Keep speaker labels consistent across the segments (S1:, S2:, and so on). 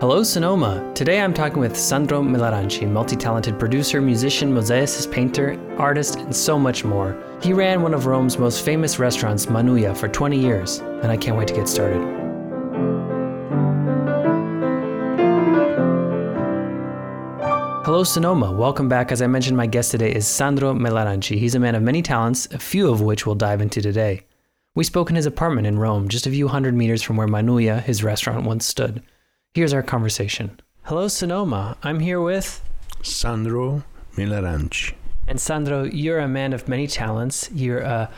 S1: Hello, Sonoma. Today I'm talking with Sandro Melaranci, multi talented producer, musician, mosaicist, painter, artist, and so much more. He ran one of Rome's most famous restaurants, Manuia, for 20 years, and I can't wait to get started. Hello, Sonoma. Welcome back. As I mentioned, my guest today is Sandro Melaranci. He's a man of many talents, a few of which we'll dive into today. We spoke in his apartment in Rome, just a few hundred meters from where Manuia, his restaurant, once stood. Here's our conversation. Hello, Sonoma. I'm here with.
S2: Sandro Melaranci.
S1: And Sandro, you're a man of many talents. You're a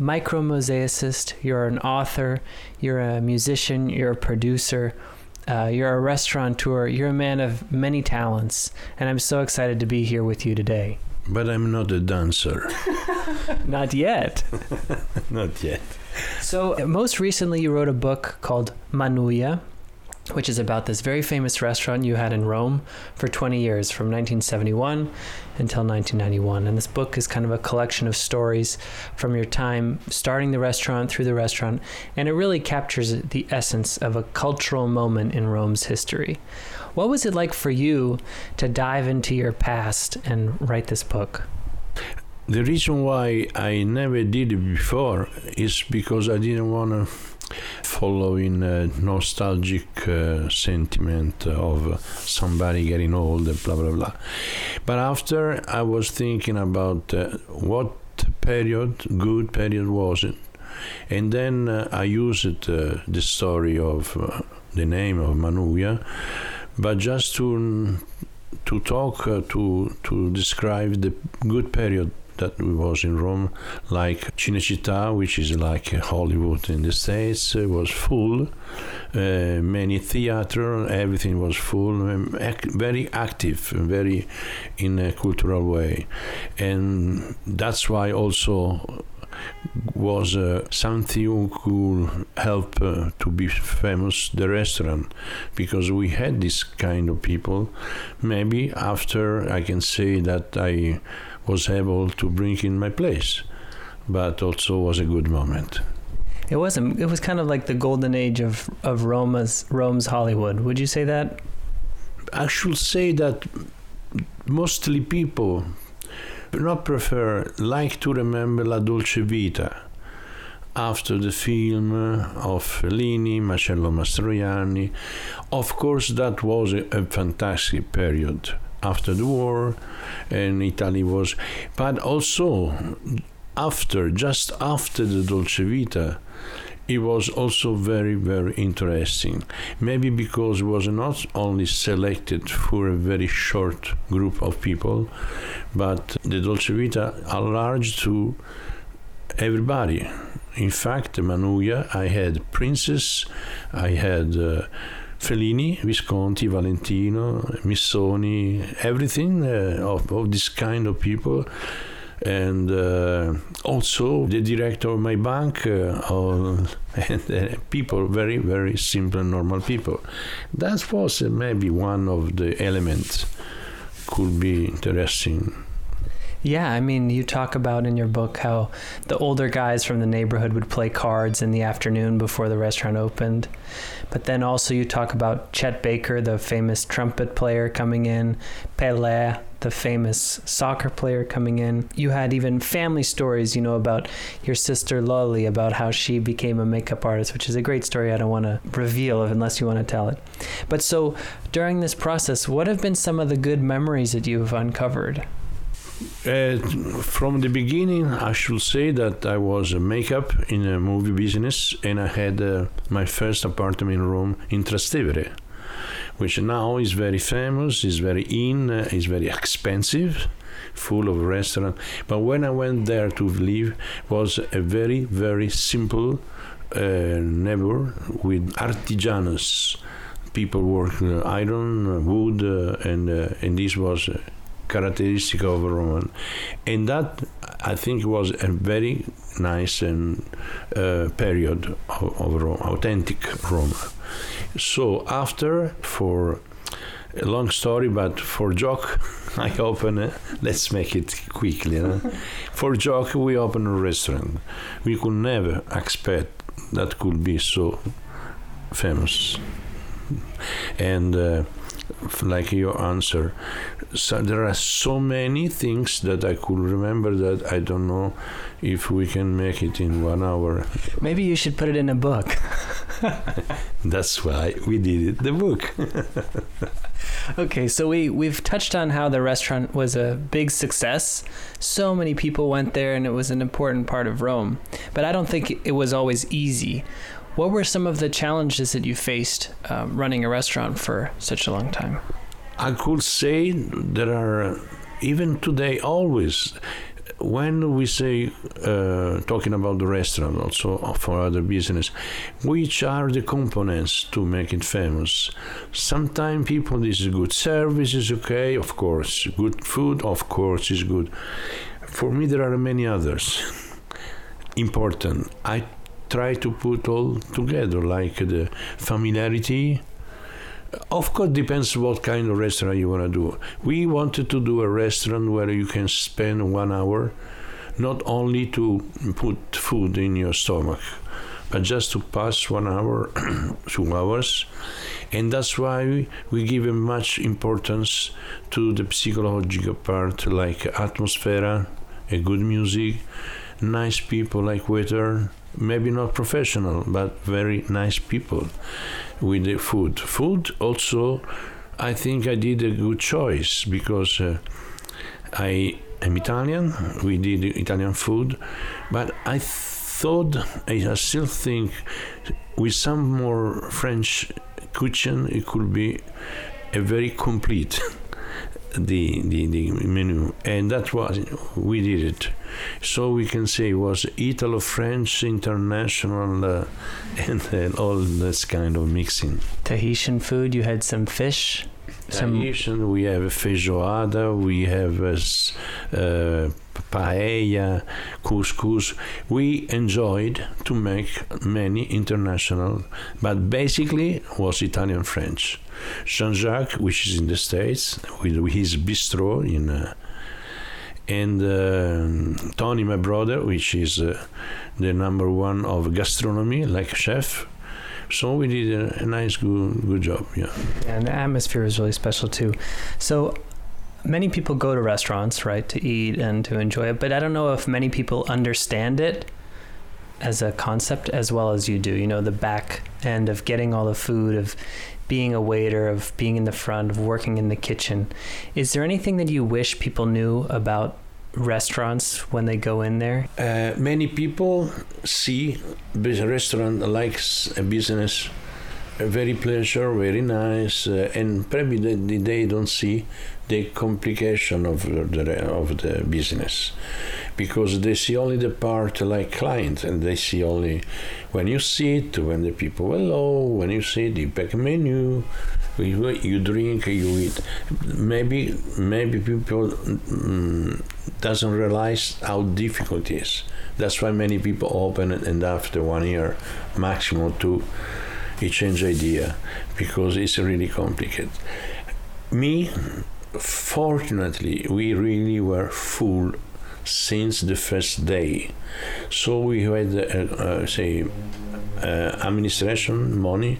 S1: micro mosaicist, you're an author, you're a musician, you're a producer, uh, you're a restaurateur, you're a man of many talents. And I'm so excited to be here with you today.
S2: But I'm not a dancer.
S1: Not yet.
S2: not yet.
S1: So, most recently, you wrote a book called Manuia, which is about this very famous restaurant you had in Rome for 20 years, from 1971 until 1991. And this book is kind of a collection of stories from your time starting the restaurant through the restaurant, and it really captures the essence of a cultural moment in Rome's history. What was it like for you to dive into your past and write this book?
S2: The reason why I never did it before is because I didn't want to following a nostalgic uh, sentiment of somebody getting old, blah blah blah. But after I was thinking about uh, what period, good period was it, and then uh, I used uh, the story of uh, the name of Manuia, but just to to talk uh, to to describe the good period that we was in Rome, like Cinecittà, which is like Hollywood in the States, uh, was full. Uh, many theater, everything was full, um, ac- very active, very in a cultural way, and that's why also was uh, something who could help uh, to be famous the restaurant. Because we had this kind of people. Maybe after i can say that i was able to bring in my place, but also was a good moment.
S1: It was it was kind of like the golden age of of Roma's Rome's Hollywood. Would you say that?
S2: I should say that mostly people not prefer like to remember La Dolce Vita after the film of Fellini, Marcello Mastroianni. Of course, that was a, a fantastic period after the war, and Italy was, but also after, just after the Dolce Vita, it was also very, very interesting. Maybe because it was not only selected for a very short group of people, but the Dolce Vita enlarged to everybody. In fact, Manuia, I had Princess, I had uh, Fellini, Visconti, Valentino, Missoni, everything uh, of, of this kind of people. And uh, also the director of my bank uh, and uh, people very very simple normal people. That was uh, maybe one of the elements could be interesting
S1: yeah, I mean, you talk about in your book how the older guys from the neighborhood would play cards in the afternoon before the restaurant opened. But then also you talk about Chet Baker, the famous trumpet player coming in, Pele, the famous soccer player coming in. You had even family stories, you know, about your sister Lolly, about how she became a makeup artist, which is a great story I don't want to reveal unless you want to tell it. But so during this process, what have been some of the good memories that you've uncovered?
S2: Uh, from the beginning, I should say that I was a makeup in a movie business, and I had uh, my first apartment Rome in Trastevere, which now is very famous, is very in, uh, is very expensive, full of restaurant. But when I went there to live, was a very very simple uh, neighbor with artisanals. People work iron, wood, uh, and and this was characteristic of Roman, and that I think was a very nice and uh, period of, of Rome, authentic Rome. So after, for a long story, but for joke, I open. Let's make it quickly. For joke, we open a restaurant. We could never expect that could be so famous. and uh, like your answer, so there are so many things that I could remember that I don't know if we can make it in one hour.
S1: Maybe you should put it in a book.
S2: That's why we did it, the book.
S1: okay, so we we've touched on how the restaurant was a big success. So many people went there, and it was an important part of Rome. But I don't think it was always easy. What were some of the challenges that you faced um, running a restaurant for such a long time?
S2: I could say there are even today always when we say uh, talking about the restaurant also for other business which are the components to make it famous? Sometimes people this is good service is okay of course good food of course is good. For me there are many others. Important. I try to put all together like the familiarity. Of course depends what kind of restaurant you want to do. We wanted to do a restaurant where you can spend one hour not only to put food in your stomach but just to pass one hour two hours. And that's why we, give much importance to the psychological part like atmosphere a good music nice people like waiter maybe not professional but very nice people with the food. Food also, I think I did a good choice because uh, I am Italian. We did Italian food, but I thought I still think with some more French kitchen it could be a very complete the, the, the menu and that was we did it. So we can say it was Italo-French international uh, and, and all this kind of mixing.
S1: Tahitian food you had some fish
S2: some Tahitian we have a feijoada we have uh, paella couscous. We enjoyed to make many international but basically was Italian French Jean-Jacques, which is in the States, with his bistro in, uh, and uh, Tony, my brother, which is uh, the number one of gastronomy, like chef. So we did a, a nice, good, good job. Yeah.
S1: And the atmosphere is really special too. So many people go to restaurants, right, to eat and to enjoy it, but I don't know if many people understand it as a concept as well as you do. You know, the back end of getting all the food, of being a waiter, of being in the front, of working in the kitchen. Is there anything that you wish people knew about restaurants when they go in there?
S2: Uh, many people see a restaurant likes a business very pleasure, very nice, uh, and probably they, they don't see the complication of the of the business. Because they see only the part like client and they see only when you sit when the people hello when you sit the back menu you drink you eat. Maybe maybe people mm, doesn't realize how difficult it is. That's why many people open it and after one year maximum two he change idea because it's really complicated. Me, fortunately, we really were full since the first day. So we had, uh, uh, say, uh, administration money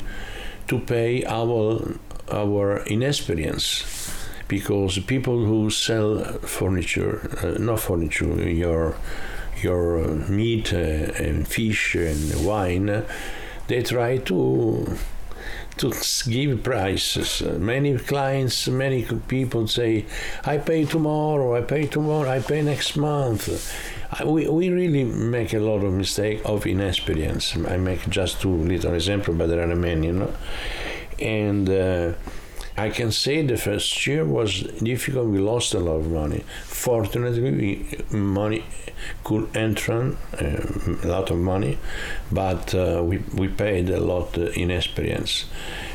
S2: to pay our our inexperience because people who sell furniture, uh, not furniture, your your meat uh, and fish and wine they try to to give prices. Many clients, many people say, "I pay tomorrow. I pay tomorrow. I pay next month." We, we really make a lot of mistake of inexperience. I make just two little examples, but there are many, you know. And uh, I can say the first year was difficult. We lost a lot of money. Fortunately, we, money could enter uh, a lot of money, but uh, we, we paid a lot uh, in experience.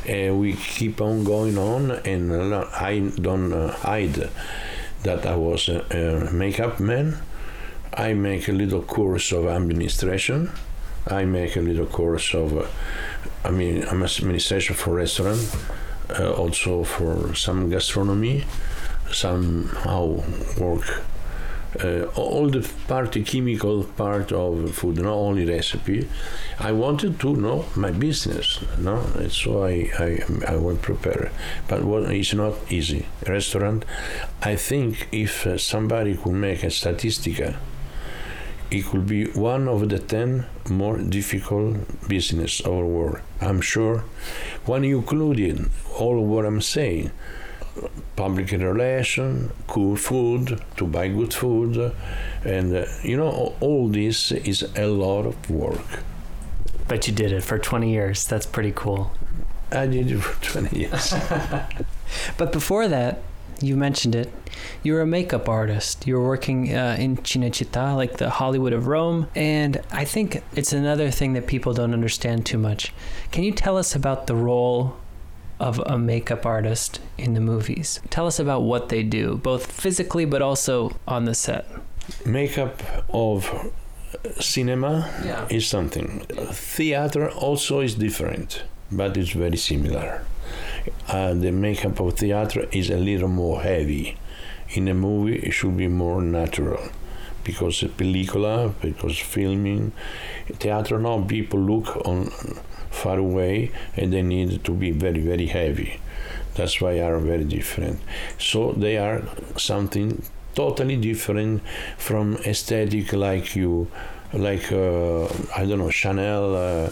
S2: We keep on going on, and I don't uh, hide that I was a, a makeup man. I make a little course of administration. I make a little course of, uh, I mean, administration for restaurant uh, also for some gastronomy, somehow work uh, all the part, the chemical part of food, not only recipe. I wanted to know my business, no, so I I, I will prepare. But what it's not easy. Restaurant, I think if uh, somebody could make a statistica, it could be one of the ten more difficult business of the world. I'm sure. When you include in all what I'm saying, public relation, cool food, to buy good food, and uh, you know all this is a lot of work.
S1: But you did it for 20 years. That's pretty cool.
S2: I did it for 20 years.
S1: But before that, you mentioned it. You were a makeup artist. You're working uh, in Cinecittà, like the Hollywood of Rome. And I think it's another thing that people don't understand too much. Can you tell us about the role of a makeup artist in the movies? Tell us about what they do, both physically but also on the set.
S2: Makeup of cinema
S1: Yeah.
S2: is something. Theater also is different, but it's very similar. Uh, the makeup of theater is a little more heavy. In a movie, it should be more natural because a pellicola, because filming, theater now people look on far away and they need to be very very heavy. That's why are very different. So they are something totally different from aesthetic like you like uh, I don't know Chanel, uh,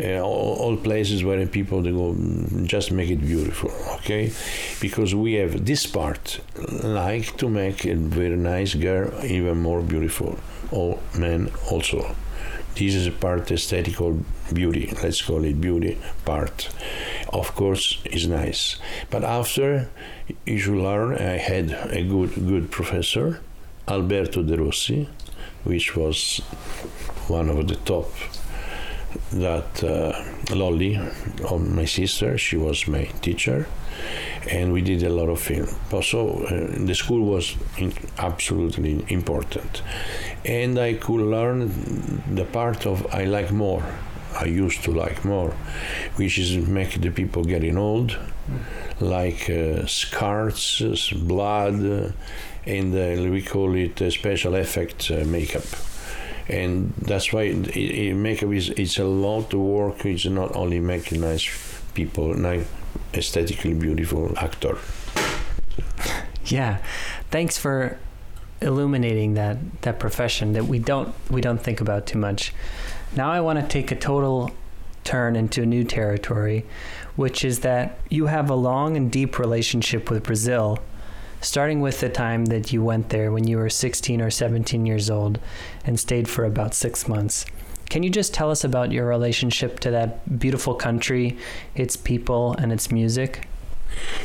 S2: uh, all, all places where people they go mm, just make it beautiful, okay? Because we have this part like to make a very nice girl even more beautiful, or men also. This is a part aesthetical beauty, let's call it beauty part. Of course, is nice, but after you should learn. I had a good good professor, Alberto De Rossi, which was one of the top that uh, Lolly, my sister, she was my teacher, and we did a lot of film. Also, uh, the school was in, absolutely important, and I could learn the part of I like more. I used to like more, which is make the people getting old, like uh, scars, blood, and uh, we call it special effect uh, makeup and that's why it, it, makeup is it's a lot of work. It's not only making nice people, nice, aesthetically beautiful actor.
S1: Yeah. Thanks for illuminating that that profession that we don't we don't think about too much. Now I want to take a total turn into a new territory, which is that you have a long and deep relationship with Brazil, starting with the time that you went there when you were 16 or 17 years old and stayed for about 6 months. Can you just tell us about your relationship to that beautiful country, its people and its music?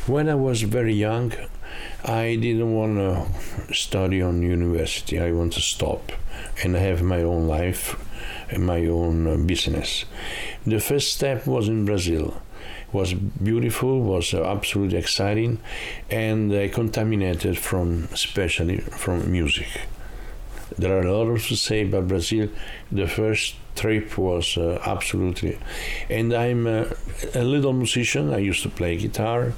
S2: When I was very young, I didn't want to study on university. I want to stop and have my own life my own uh, business. The first step was in Brazil. Was beautiful, was uh, absolutely exciting, and uh, contaminated from, especially from music. There are a lot to say about Brazil. The first trip was uh, absolutely, and I'm uh, a little musician. I used to play guitar.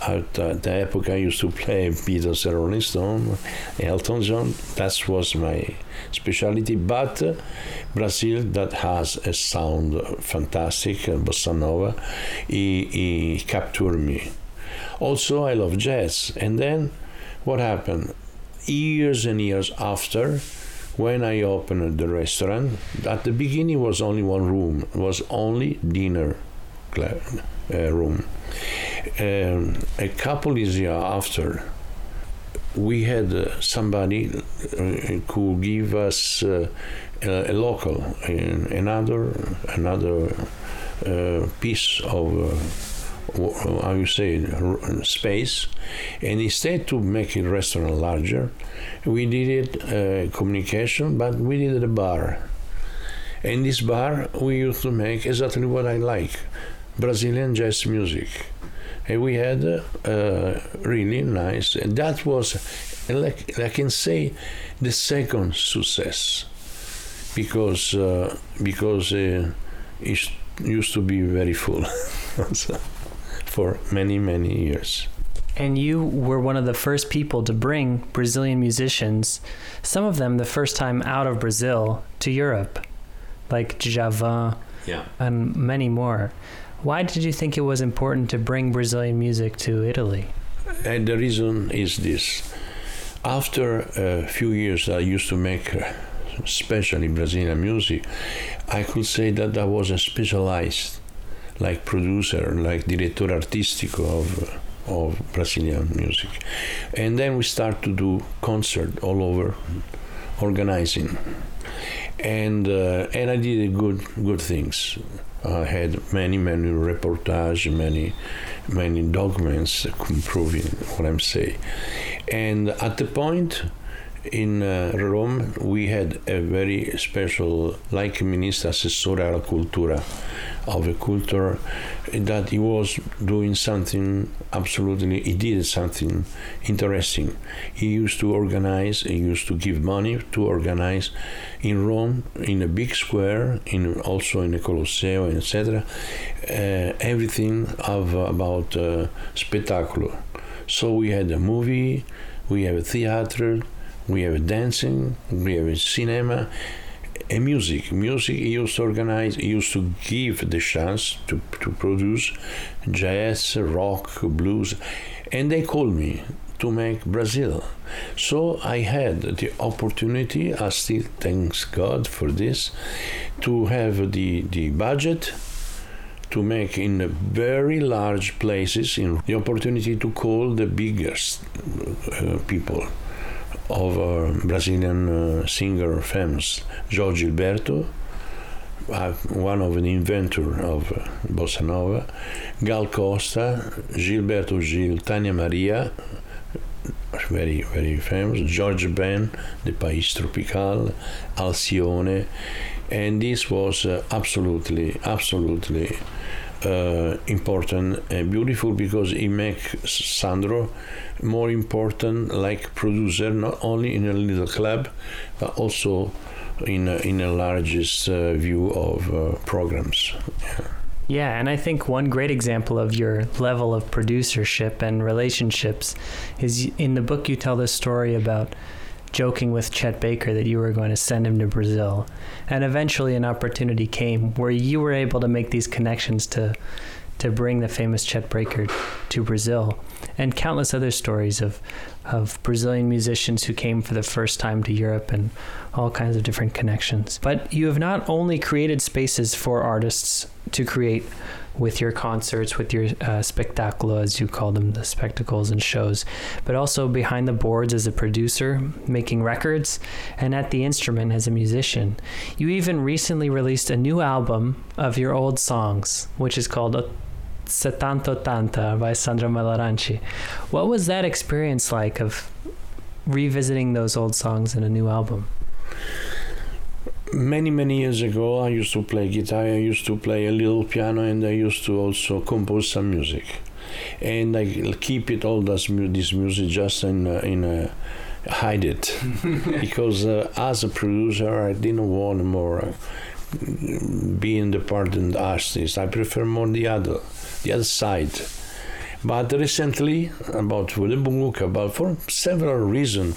S2: At uh, the epoch, I used to play Beatles, Rolling Stone, Elton John. That was my specialty. But uh, Brazil, that has a sound fantastic, bossa nova, he, he captured me. Also, I love jazz. And then, what happened? Years and years after, when I opened the restaurant, at the beginning was only one room, was only dinner uh, room. Um, a couple of years after, we had uh, somebody uh, could give us a, a local, another another piece of. How you say space. And instead to make a restaurant larger we did it uh, communication but we did a bar. And this bar we used to make exactly what i like brazilian jazz music. And we had uh, uh, really nice. And that was like i can say the second success. Because uh, because uh, it used to be very full for many many years
S1: And you were one of the first people to bring Brazilian musicians, some of them the first time out of Brazil, to Europe, like Djavan
S2: Yeah.
S1: and many more. Why did you think it was important to bring Brazilian music to Italy?
S2: And the reason is this. After a few years I used to make especially Brazilian music, I could say that I was a specialized like producer, like direttore artistico of of Brazilian music. And then we start to do concert all over organizing. And uh, and I did good good things. I had many many reportage, many many documents proving what I'm saying. And at the point in uh, Rome, we had a very special, like minister Assessore alla Cultura of a culture, that he was doing something absolutely, he did something interesting. He used to organize, he used to give money to organize in Rome, in a big square, in also in a Colosseo, etc., uh, everything of about uh, spectacular. So we had a movie, we have a theater, we have dancing, we have a cinema, a music. Music used to organize, used to give the chance to, to produce jazz, rock, blues, and they called me to make Brazil. So I had the opportunity, I still thanks God for this, to have the, the budget to make in very large places in the opportunity to call the biggest uh, people of uh, Brazilian uh, singer famous Jorge Gilberto, uh, one of the inventor of bossa nova, Gal Costa, Gilberto Gil, Tania Maria, very very famous, George Ben, the País Tropical, Alcione, and this was absolutely absolutely uh, important and beautiful because it makes Sandro more important like producer not only in a little club but also in a, in a largest uh, view of uh, programs yeah.
S1: Yeah, and I think one great example of your level of producership and relationships is in the book you tell this story about joking with Chet Baker that you were going to send him to Brazil. And eventually an opportunity came where you were able to make these connections to to bring the famous Chet Baker to Brazil and countless other stories of of Brazilian musicians who came for the first time to Europe and all kinds of different connections. But you have not only created spaces for artists to create with your concerts, with your uh, as you call them, the spectacles and shows, but also behind the boards as a producer, making records, and at the instrument as a musician. You even recently released a new album of your old songs, which is called Setanto Tanta by Sandro Melaranci. What was that experience like of revisiting those old songs in a new album?
S2: Many, many years ago, I used to play guitar, I used to play a little piano, and I used to also compose some music. And I keep it all this, this music just in, uh, in a hide it. Because uh, as a producer I didn't want more uh, being the part and artist. I prefer more the other the other side. But recently about the book about for several reasons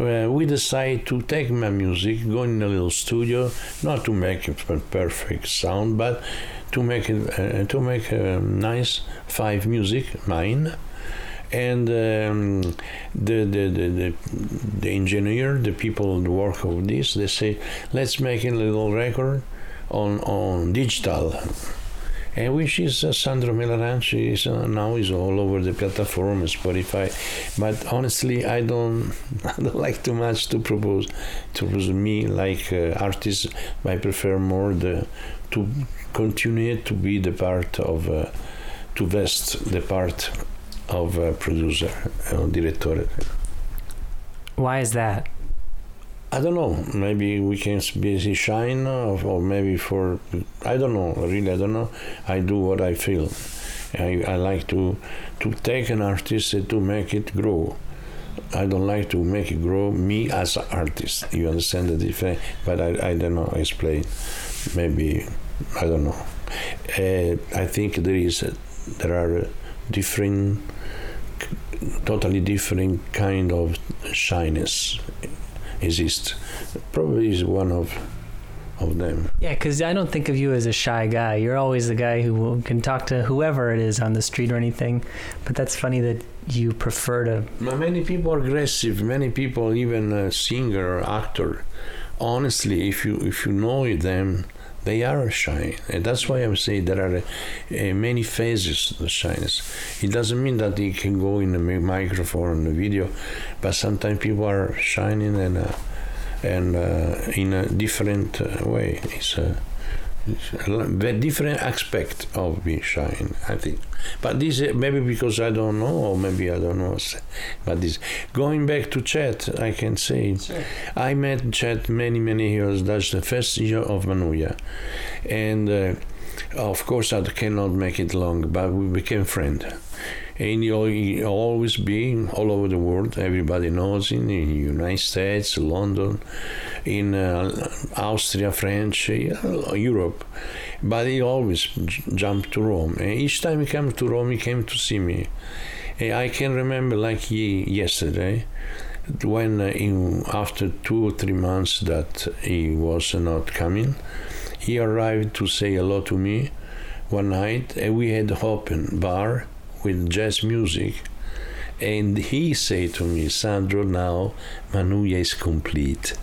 S2: uh, we decided to take my music go in a little studio not to make a perfect sound but to make it uh, to make a nice five music mine and um, the, the, the, the, the engineer, the people who work of this, they say, let's make a little record on, on digital. And which is uh, Sandro Melaranci is uh, now is all over the platform Spotify, but honestly I don't I don't like too much to propose to propose me like uh, artist. I prefer more the to continue to be the part of uh, to vest the part of a producer or director.
S1: Why is that?
S2: I don't know. Maybe we can be shine, or, or, maybe for I don't know. Really, I don't know. I do what I feel. I, I like to to take an artist and to make it grow. I don't like to make it grow me as an artist. You understand the difference? But I, I don't know. Explain. Maybe I don't know. Uh, I think there is there are different totally different kind of shyness exists. Probably is one of of them.
S1: Yeah, because I don't think of you as a shy guy. You're always the guy who can talk to whoever it is on the street or anything. But that's funny that you prefer to.
S2: Many people are aggressive. Many people, even a singer or actor, honestly, if you if you know them, they are shy, and that's why I'm saying there are uh, many phases of shyness. It doesn't mean that you can go in a microphone or a video, but sometimes people are shining and uh, and uh, in a different uh, way. It's a different aspect of being shy, I think. But this maybe because I don't know, or maybe I don't know. But this going back to Chet, I can say sure. I met Chet many many years. That's the first year of Manuia, and uh, of course I cannot make it long, but we became friends and he always be all over the world. Everybody knows in the United States, London, in uh, Austria, French, uh, Europe. But he always jumped to Rome. And each time he came to Rome, he came to see me. And I can remember like he, yesterday when uh, in, after two or three months that he was not coming, he arrived to say hello to me one night, and we had open bar with jazz music. And he said to me, Sandro, now Manuia is complete.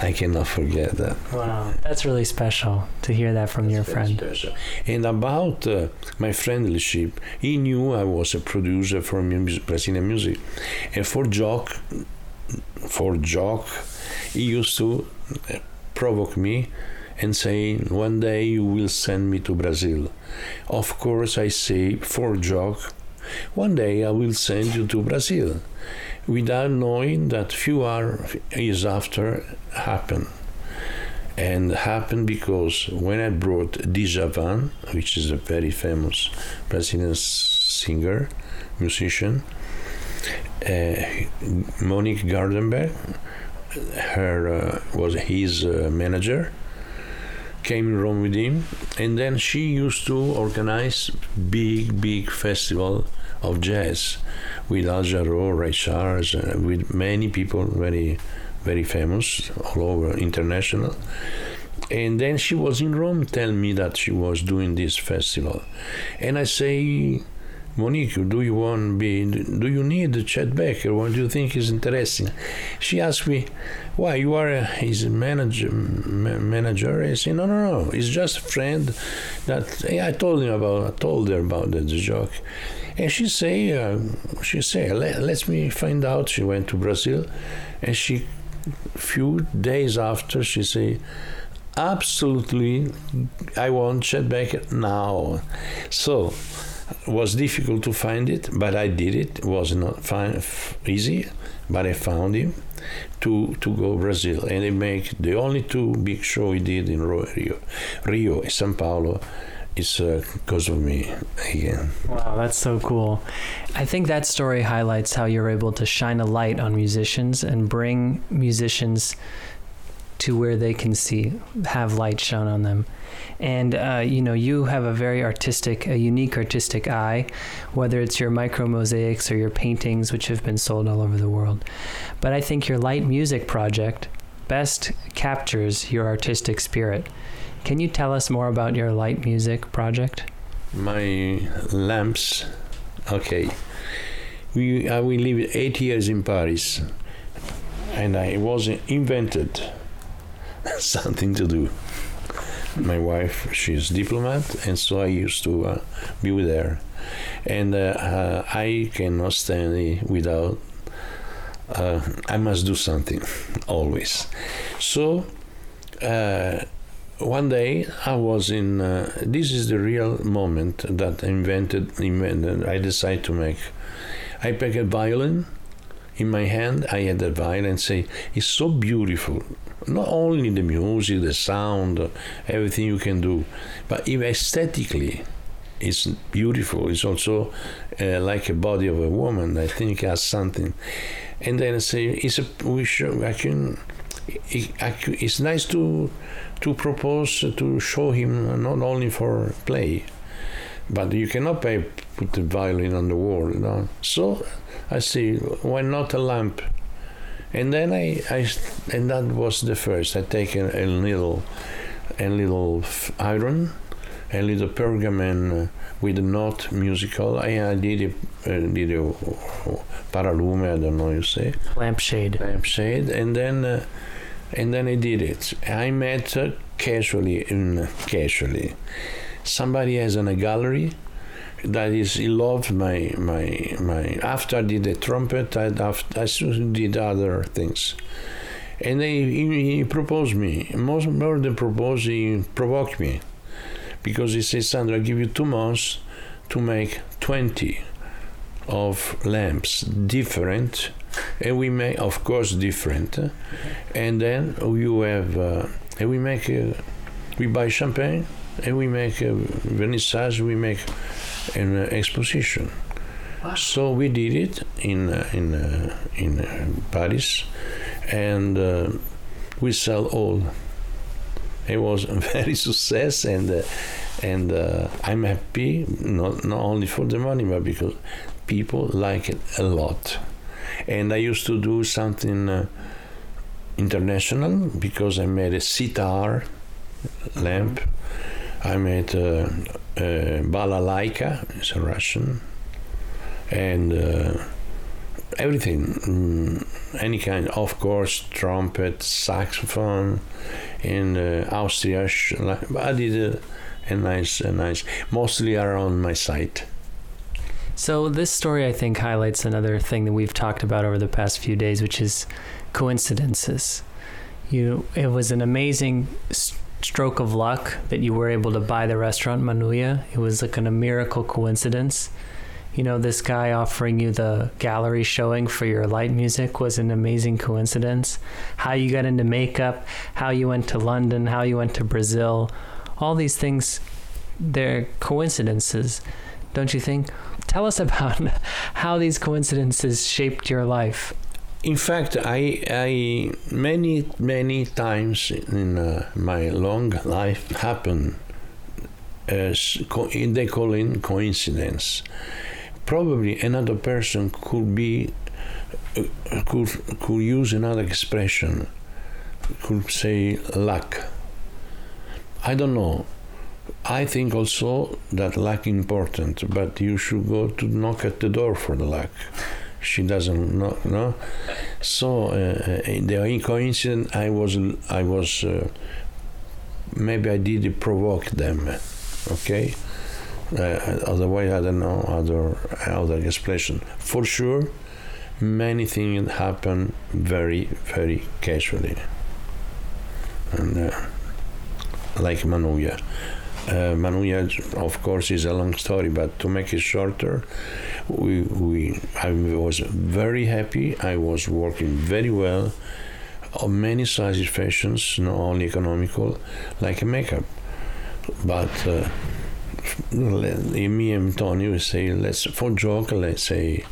S2: I cannot forget that.
S1: Wow, that's really special to hear that from that's your friend. Special.
S2: And about uh, my friendship, he knew I was a producer for Brazilian music, and for joke, for joke, he used to uh, provoke me and say, "One day you will send me to Brazil." Of course, I say for joke, "One day I will send you to Brazil." without knowing that few hours after happened. And happened because when I brought Djavan, which is a very famous Brazilian singer, musician, uh, Monique Gardenberg, her uh, was his uh, manager, came in Rome with him, and then she used to organize big, big festival of jazz with Al Jarreau, Ray Charles, uh, with many people very, very famous all over international. And then she was in Rome telling me that she was doing this festival. And I say, Monique, do you want be? Do you need Chet Baker? What do you think is interesting? She asked me, "Why you are his manager?" Manager? I say, "No, no, no. It's just a friend that I told him about. I told her about the, the joke." And she say, uh, she say, let, let me find out. She went to Brazil, and she, few days after, she say, absolutely, I want Chet Baker now. So, it was difficult to find it, but I did it. It was not easy, but I found him to to go Brazil, and he make the only two big show he did in Rio, Rio, and São Paulo it's because uh, of me again.
S1: Wow, that's so cool. I think that story highlights how you're able to shine a light on musicians and bring musicians to where they can see, have light shone on them. And, uh, you know, you have a very artistic, a unique artistic eye, whether it's your micro mosaics or your paintings, which have been sold all over the world. But I think your light music project best captures your artistic spirit. Can you tell us more about your light music project?
S2: My lamps. Okay. We uh, we lived eight years in Paris, and I was invented something to do. My wife, she's diplomat, and so I used to uh, be with her, and uh, uh I cannot stand it without. Uh, I must do something always. So uh, one day I was in. Uh, this is the real moment that I invented. Invented. I decided to make. I picked a violin in my hand. I had a violin. Say it's so beautiful. Not only the music, the sound, everything you can do, but even aesthetically, it's beautiful. It's also uh, like a body of a woman. I think has something. And then I say, it's a. We should. I can. It's nice to to propose to show him not only for play, but you cannot put the violin on the wall. You know? So I see why not a lamp, and then I, I and that was the first. I take a, a little a little iron, a little pergamene uh, with a note musical. I, I did a, uh, did a paralume. I don't know you say
S1: lampshade.
S2: Lampshade, and then uh, and then I did it. I met uh, casually in casually somebody has in a gallery that is he loved my my my after I did the trumpet I after, I did other things. And they, he, he proposed me. Most more than propose he provoked me. Because he said "Sandra, I give you two months to make 20 of lamps different. And we make of course different. And then you have uh, and we make uh, we buy champagne and we make a vernissage, we make an uh, exposition. Wow. So we did it in uh, in uh, in uh, Paris, and uh, we sell all. It was a very success, and uh, and I'm happy not not only for the money, but because people like it a lot. And I used to do something international because I made a sitar lamp. I made uh, uh, balalaika, it's a Russian, and uh, everything, mm, any kind, of course, trumpet, saxophone, in uh, Austria. I did a, a nice, a nice, mostly around my site.
S1: So this story, I think, highlights another thing that we've talked about over the past few days, which is coincidences. You, it was an amazing stroke of luck that you were able to buy the restaurant Manuia. It was like an, a miracle coincidence. You know, this guy offering you the gallery showing for your light music was an amazing coincidence. How you got into makeup, how you went to London, how you went to Brazil, all these things, they're coincidences, don't you think? Tell us about how these coincidences shaped your life
S2: in fact, I, I many many times in uh, my long life happen as co- they call in coincidence. Probably another person could be uh, could could use another expression. Could say luck. I don't know. I think also that luck important, but you should go to knock at the door for the luck she doesn't know. No? So uh, the coincidence, I was, I was, uh, maybe I did provoke them. Okay. Uh, otherwise, I don't know other other explanation. For sure, many things happen very very casually, and uh, like Manuia. Uh, Manuia, of course, is a long story, but to make it shorter, we, we I was very happy. I was working very well on many sizes fashions, not only economical, like a makeup. But uh, me and Antonio we say, let's for joke, let's say,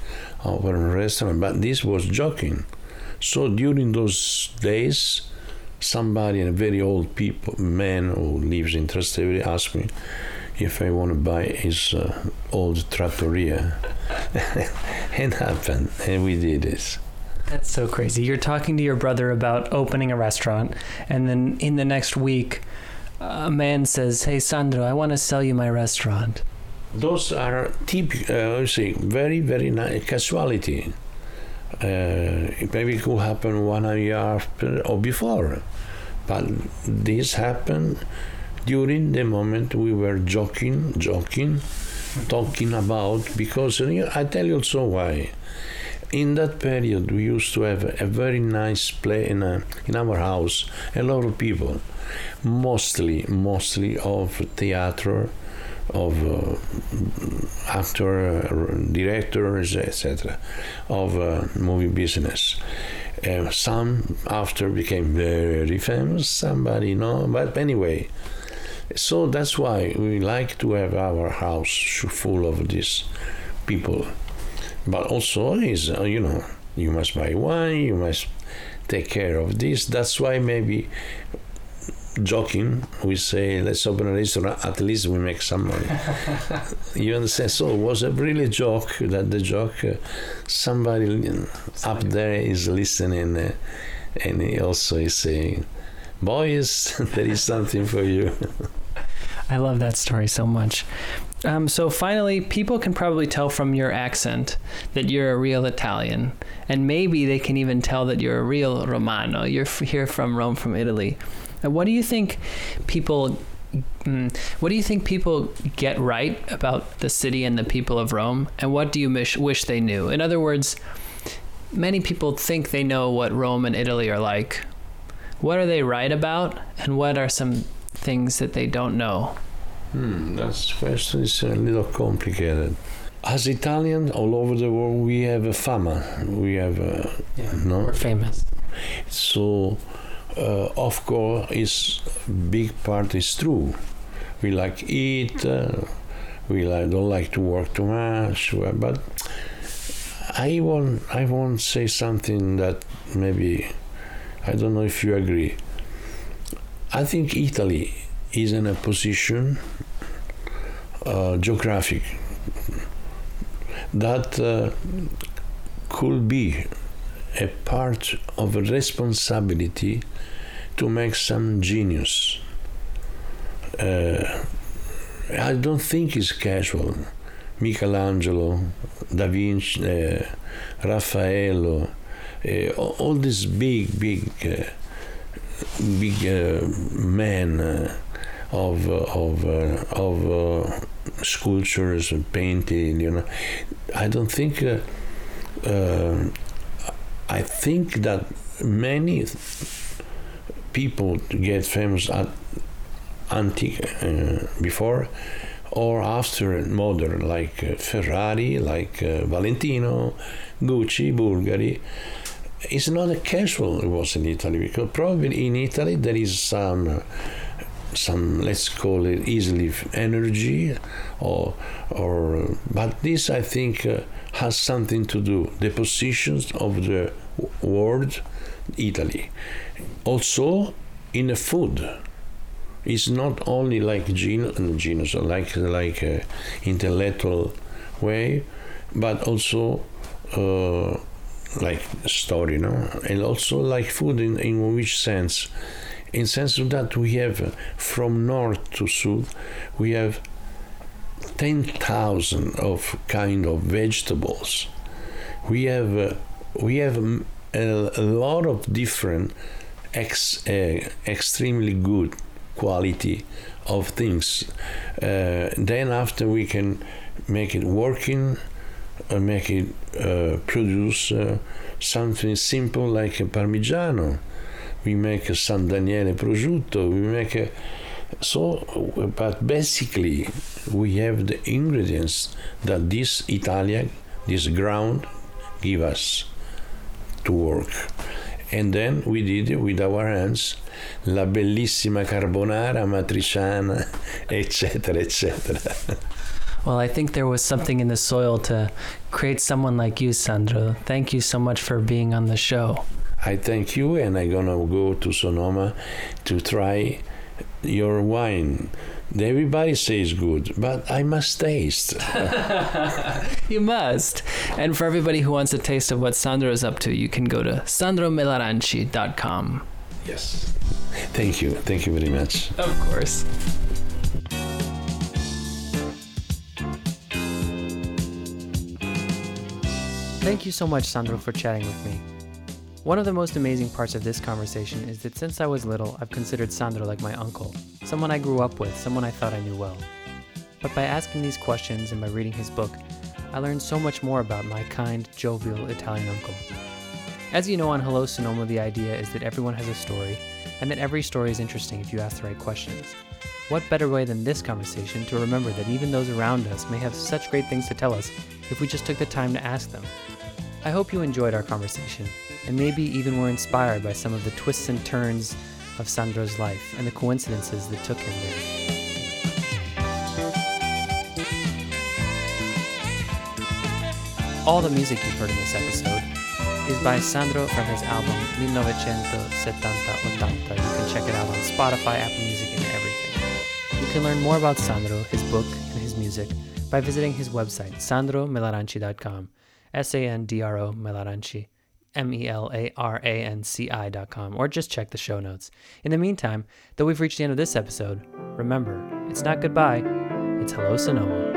S2: open a restaurant. But this was joking. So during those days, somebody, a very old people, man who lives in Trastevere, asked me if I want to buy his uh, old trattoria. it happened, and we did this.
S1: That's so crazy. You're talking to your brother about opening a restaurant, and then in the next week, a man says, "Hey, Sandro, I want to sell you my restaurant."
S2: Those are typical, uh, say, very, very nice casualty. Uh, maybe it could happen one year after or before, but this happened during the moment we were joking, joking, talking about because I tell you also why. In that period, we used to have a very nice play in a, in our house. A lot of people, mostly mostly of theater, of uh, uh, directors, etc., of uh, movie business. Uh, some after became very famous, somebody, know, but anyway, so that's why we like to have our house full of these people. But also is uh, you know you must buy wine, you must take care of this. That's why maybe joking, we say, let's open a restaurant, at least we make some money. you understand? So it was a really joke that the joke, uh, somebody up there is listening uh, and he also is saying, boys, there is something for you.
S1: I love that story so much. Um, so finally, people can probably tell from your accent that you're a real Italian, and maybe they can even tell that you're a real Romano. You're here from Rome, from Italy. And what do you think people? Mm, what do you think people get right about the city and the people of Rome, and what do you wish, wish they knew? In other words, many people think they know what Rome and Italy are like. What are they right about, and what are some things that they don't know?
S2: Hmm, that question is a little complicated. As Italians all over the world, we have a fama. We have a,
S1: yeah, no? We're famous.
S2: So, uh, of course, is big part is true. We like eat. Uh, we like, don't like to work too much. But I won't. I won't say something that maybe I don't know if you agree. I think Italy is in a position uh, geographic that uh, could be a part of responsibility to make some genius. Uh, I don't think it's casual. Michelangelo, Da Vinci, uh, Raffaello, uh, all these big, big, uh, big uh, men uh, of of of sculptures and painting. You know, I don't think. Uh, I think that many people get famous at antique uh, before or after modern, like uh, Ferrari, like uh, Valentino, Gucci, Bulgari. It's not a casual it was in Italy because probably in Italy there is some some let's call it easily energy or or but this i think uh, has something to do the positions of the world italy. Also in the food it's not only like genus, genus like like uh, intellectual way but also uh, like story no? And also like food in, in which sense in sense of that we have uh, from north to south we have 10,000 of kind of vegetables. We have uh, we have a, a, lot of different ex, uh, extremely good quality of things. Uh, then after we can make it working uh, make it uh, produce something simple like a parmigiano we make a San Daniele prosciutto, we make a so but basically we have the ingredients that this Italia, this ground give us to work. And then we did it with our hands la bellissima carbonara matriciana, etc., etc.
S1: Well, I think there was something in the soil to create someone like you, Sandro. Thank you so much for being on the show.
S2: I thank you, and I'm gonna go to Sonoma to try your wine. Everybody says good, but I must taste.
S1: you must. And for everybody who wants a taste of what Sandro is up to, you can go to sandromelaranci.com.
S2: Yes. Thank you. Thank you very much.
S1: Of course. Thank you so much, Sandro, for chatting with me. One of the most amazing parts of this conversation is that since I was little, I've considered Sandro like my uncle, someone I grew up with, someone I thought I knew well. But by asking these questions and by reading his book, I learned so much more about my kind, jovial Italian uncle. As you know on Hello Sonoma, the idea is that everyone has a story, and that every story is interesting if you ask the right questions. What better way than this conversation to remember that even those around us may have such great things to tell us if we just took the time to ask them? I hope you enjoyed our conversation and maybe even were inspired by some of the twists and turns of Sandro's life and the coincidences that took him there. All the music you've heard in this episode is by Sandro from his album 1970-80. You can check it out on Spotify, Apple Music, and everything. You can learn more about Sandro, his book, and his music by visiting his website, sandromelaranci.com. S A N D R O Melaranci. M E L A R A N C I.com, or just check the show notes. In the meantime, though we've reached the end of this episode, remember, it's not goodbye, it's hello, Sonoma.